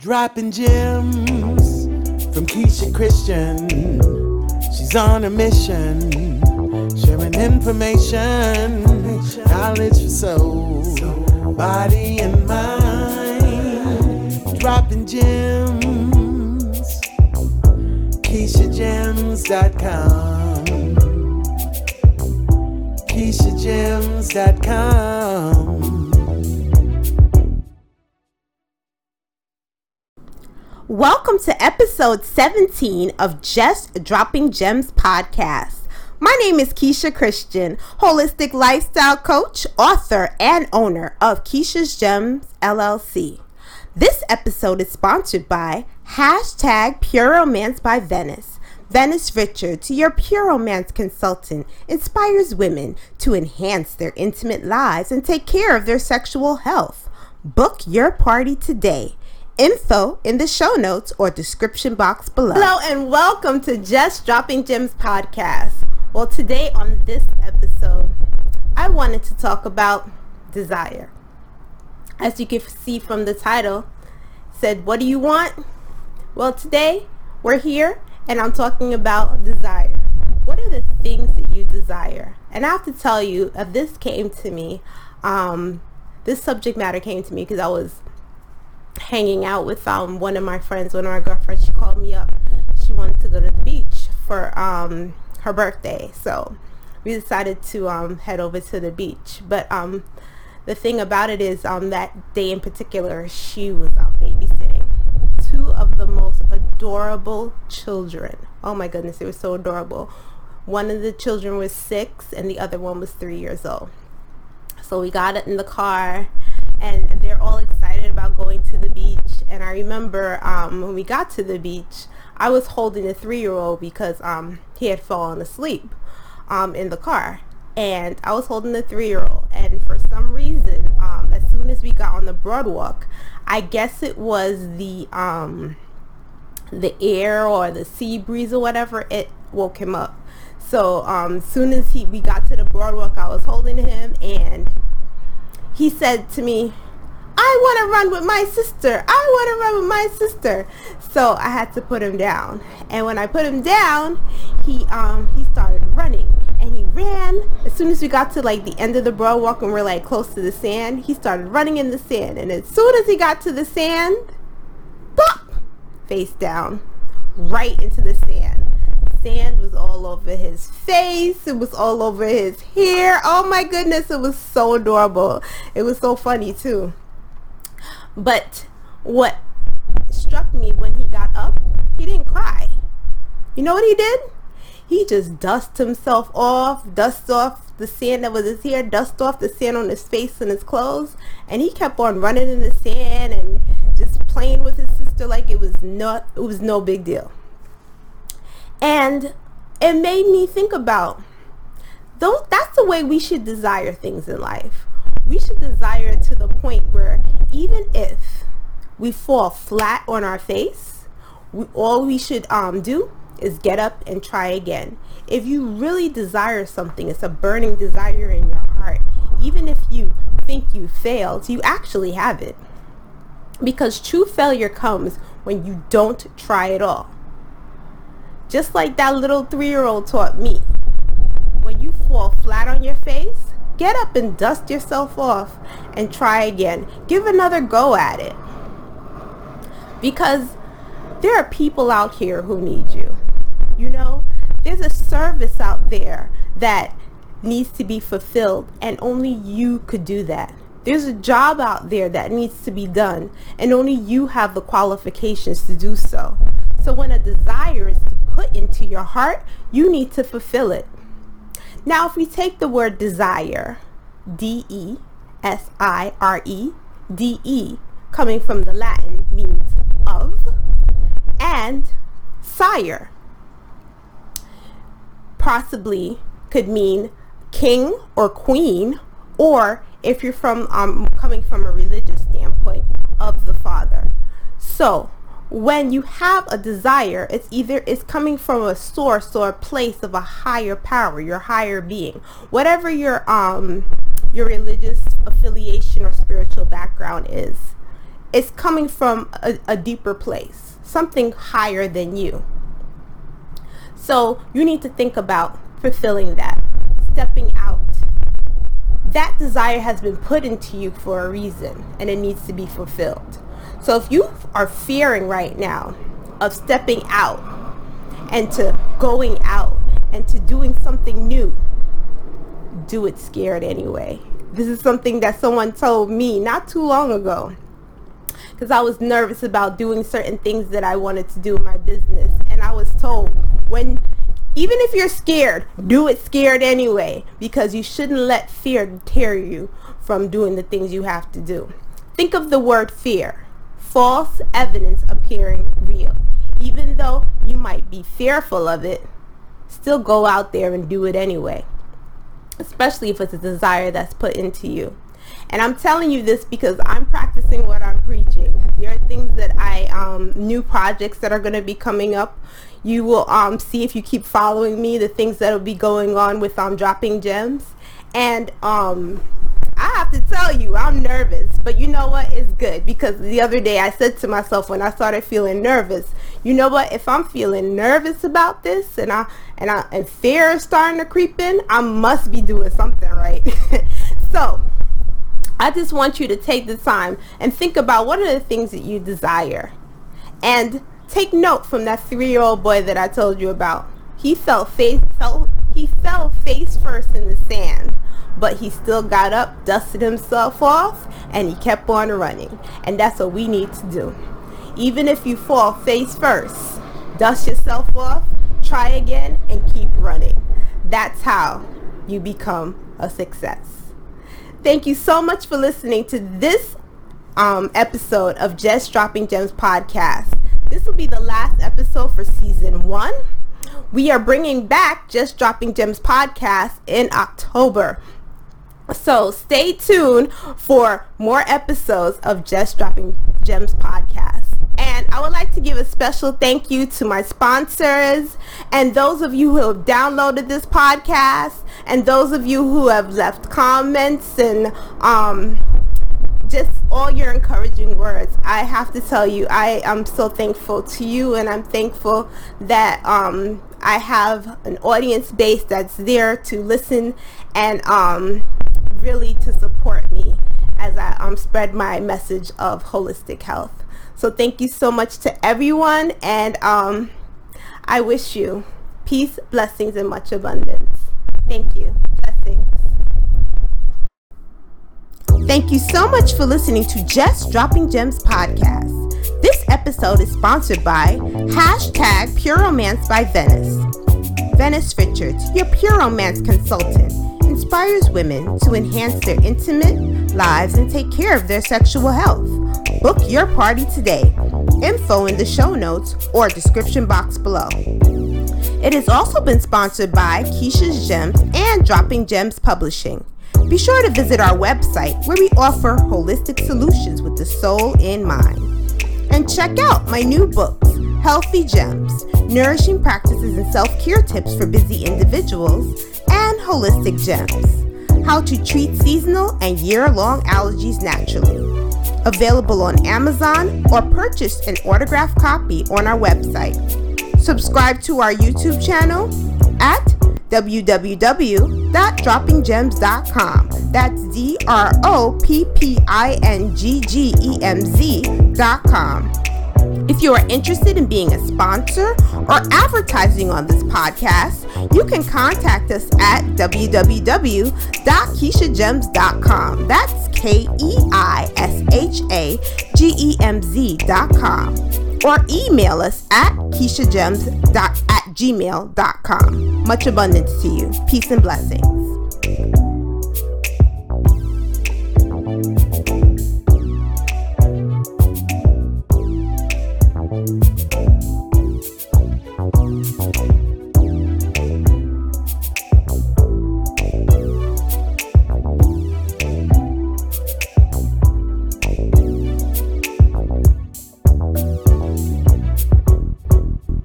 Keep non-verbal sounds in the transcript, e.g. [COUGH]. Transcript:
Dropping gems from Keisha Christian. She's on a mission, sharing information, knowledge for soul, body and mind. Dropping gems. KeishaGemz.com. KeishaGemz.com. Welcome to episode 17 of Just Dropping Gems podcast. My name is Keisha Christian, holistic lifestyle coach, author, and owner of Keisha's Gems LLC. This episode is sponsored by hashtag Pure Romance by Venice. Venice Richards, your pure romance consultant, inspires women to enhance their intimate lives and take care of their sexual health. Book your party today info in the show notes or description box below. Hello and welcome to Just Dropping Gems podcast. Well, today on this episode, I wanted to talk about desire. As you can see from the title, said, "What do you want?" Well, today we're here and I'm talking about desire. What are the things that you desire? And I have to tell you, if this came to me, um, this subject matter came to me because I was hanging out with um, one of my friends, one of my girlfriends. She called me up. She wanted to go to the beach for um, her birthday. So we decided to um, head over to the beach. But um, the thing about it is um, that day in particular, she was out babysitting two of the most adorable children. Oh my goodness, they were so adorable. One of the children was six and the other one was three years old. So we got it in the car and they're all excited going to the beach. And I remember um, when we got to the beach, I was holding a three-year-old because um, he had fallen asleep um, in the car. And I was holding the three-year-old. And for some reason, um, as soon as we got on the boardwalk, I guess it was the um, the air or the sea breeze or whatever, it woke him up. So um, soon as he we got to the boardwalk, I was holding him and he said to me, I want to run with my sister. I want to run with my sister. So I had to put him down. And when I put him down, he um he started running and he ran. As soon as we got to like the end of the boardwalk and we're like close to the sand, he started running in the sand. And as soon as he got to the sand, pop, face down, right into the sand sand was all over his face. It was all over his hair. Oh my goodness, it was so adorable. It was so funny too. But what struck me when he got up, he didn't cry. You know what he did? He just dusted himself off, dust off the sand that was his hair, dust off the sand on his face and his clothes, and he kept on running in the sand and just playing with his sister like it was not it was no big deal. And it made me think about those that's the way we should desire things in life. We should desire it to the point where even if we fall flat on our face, we, all we should um, do is get up and try again. If you really desire something, it's a burning desire in your heart. Even if you think you failed, you actually have it. Because true failure comes when you don't try at all. Just like that little three-year-old taught me. When you fall flat on your face, get up and dust yourself off and try again. Give another go at it. Because there are people out here who need you. You know, there's a service out there that needs to be fulfilled and only you could do that. There's a job out there that needs to be done and only you have the qualifications to do so. So when a desire is put into your heart, you need to fulfill it. Now, if we take the word desire, D-E-S-I-R-E, D-E, coming from the Latin, means of, and sire, possibly could mean king or queen, or if you're from um, coming from a religious standpoint, of the father. So, when you have a desire, it's either it's coming from a source or a place of a higher power, your higher being. Whatever your um your religious affiliation or spiritual background is, it's coming from a, a deeper place, something higher than you. So you need to think about fulfilling that, stepping out. That desire has been put into you for a reason and it needs to be fulfilled. So if you are fearing right now of stepping out and to going out and to doing something new, do it scared anyway. This is something that someone told me not too long ago because I was nervous about doing certain things that I wanted to do in my business. And I was told when even if you're scared, do it scared anyway because you shouldn't let fear deter you from doing the things you have to do. Think of the word fear. False evidence appearing real. Even though you might be fearful of it, still go out there and do it anyway. Especially if it's a desire that's put into you. And I'm telling you this because I'm practicing what I'm preaching. There are things that I, um, new projects that are going to be coming up. You will um, see if you keep following me, the things that will be going on with um, dropping gems. And um, I have to tell you, I'm nervous, but you know what? It's good because the other day I said to myself when I started feeling nervous, you know what? If I'm feeling nervous about this and I and I and fear is starting to creep in, I must be doing something right. [LAUGHS] so I just want you to take the time and think about what are the things that you desire. And take note from that three-year-old boy that I told you about. He fell face fell he fell face first in the sand, but he still got up, dusted himself off, and he kept on running. And that's what we need to do. Even if you fall face first, dust yourself off, try again, and keep running. That's how you become a success. Thank you so much for listening to this um, episode of Just Dropping Gems podcast. This will be the last episode for season one. We are bringing back Just Dropping Gems podcast in October. So stay tuned for more episodes of Just Dropping Gems podcast. And I would like to give a special thank you to my sponsors and those of you who have downloaded this podcast and those of you who have left comments and um, just all your encouraging words. I have to tell you, I am so thankful to you and I'm thankful that um, I have an audience base that's there to listen and um, really to support me as I um, spread my message of holistic health. So thank you so much to everyone, and um, I wish you peace, blessings, and much abundance. Thank you. Blessings. Thank you so much for listening to Just Dropping Gems podcast. Episode is sponsored by hashtag Pure Romance by Venice. Venice Richards, your pure romance consultant, inspires women to enhance their intimate lives and take care of their sexual health. Book your party today. Info in the show notes or description box below. It has also been sponsored by Keisha's Gems and Dropping Gems Publishing. Be sure to visit our website where we offer holistic solutions with the soul in mind. And check out my new books, Healthy Gems, Nourishing Practices and Self Care Tips for Busy Individuals, and Holistic Gems, How to Treat Seasonal and Year Long Allergies Naturally. Available on Amazon or purchase an autographed copy on our website. Subscribe to our YouTube channel at www.droppinggemz.com. That's D R O P P I N G G E M Z.com. If you are interested in being a sponsor or advertising on this podcast, you can contact us at www.keishagemz.com. That's K E I S H A G E M Z.com. Or email us at keishagems at gmail.com. Much abundance to you. Peace and blessings.